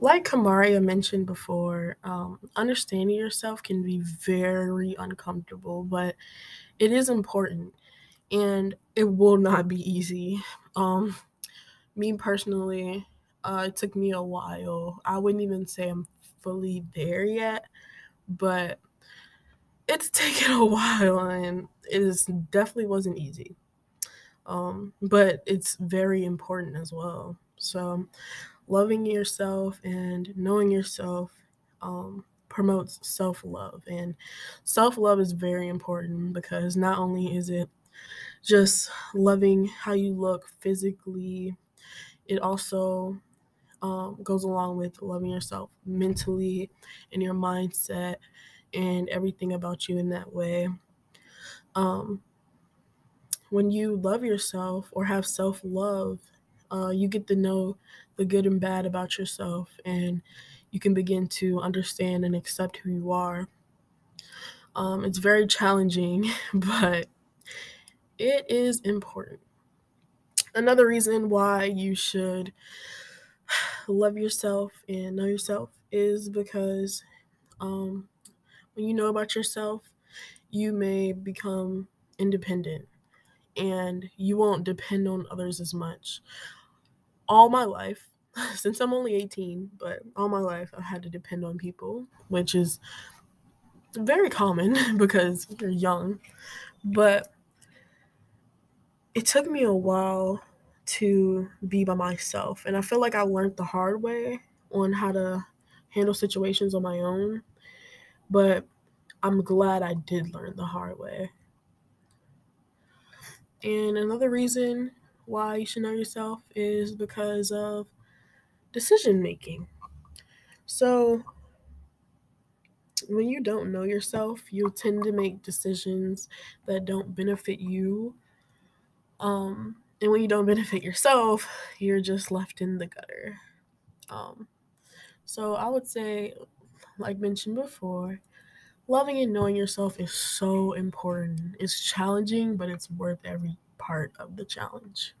Like Kamaria mentioned before, um, understanding yourself can be very uncomfortable, but it is important and it will not be easy. Um, me personally, uh, it took me a while. I wouldn't even say I'm fully there yet, but it's taken a while and it is definitely wasn't easy. Um, but it's very important as well. So, loving yourself and knowing yourself um, promotes self love. And self love is very important because not only is it just loving how you look physically, it also um, goes along with loving yourself mentally and your mindset and everything about you in that way. Um, when you love yourself or have self love, uh, you get to know the good and bad about yourself, and you can begin to understand and accept who you are. Um, it's very challenging, but it is important. Another reason why you should love yourself and know yourself is because um, when you know about yourself, you may become independent and you won't depend on others as much. All my life, since I'm only 18, but all my life I've had to depend on people, which is very common because you're young. But it took me a while to be by myself, and I feel like I learned the hard way on how to handle situations on my own. But I'm glad I did learn the hard way. And another reason why you should know yourself is because of decision making. So, when you don't know yourself, you tend to make decisions that don't benefit you. Um, and when you don't benefit yourself, you're just left in the gutter. Um, so, I would say, like mentioned before, loving and knowing yourself is so important. It's challenging, but it's worth every part of the challenge.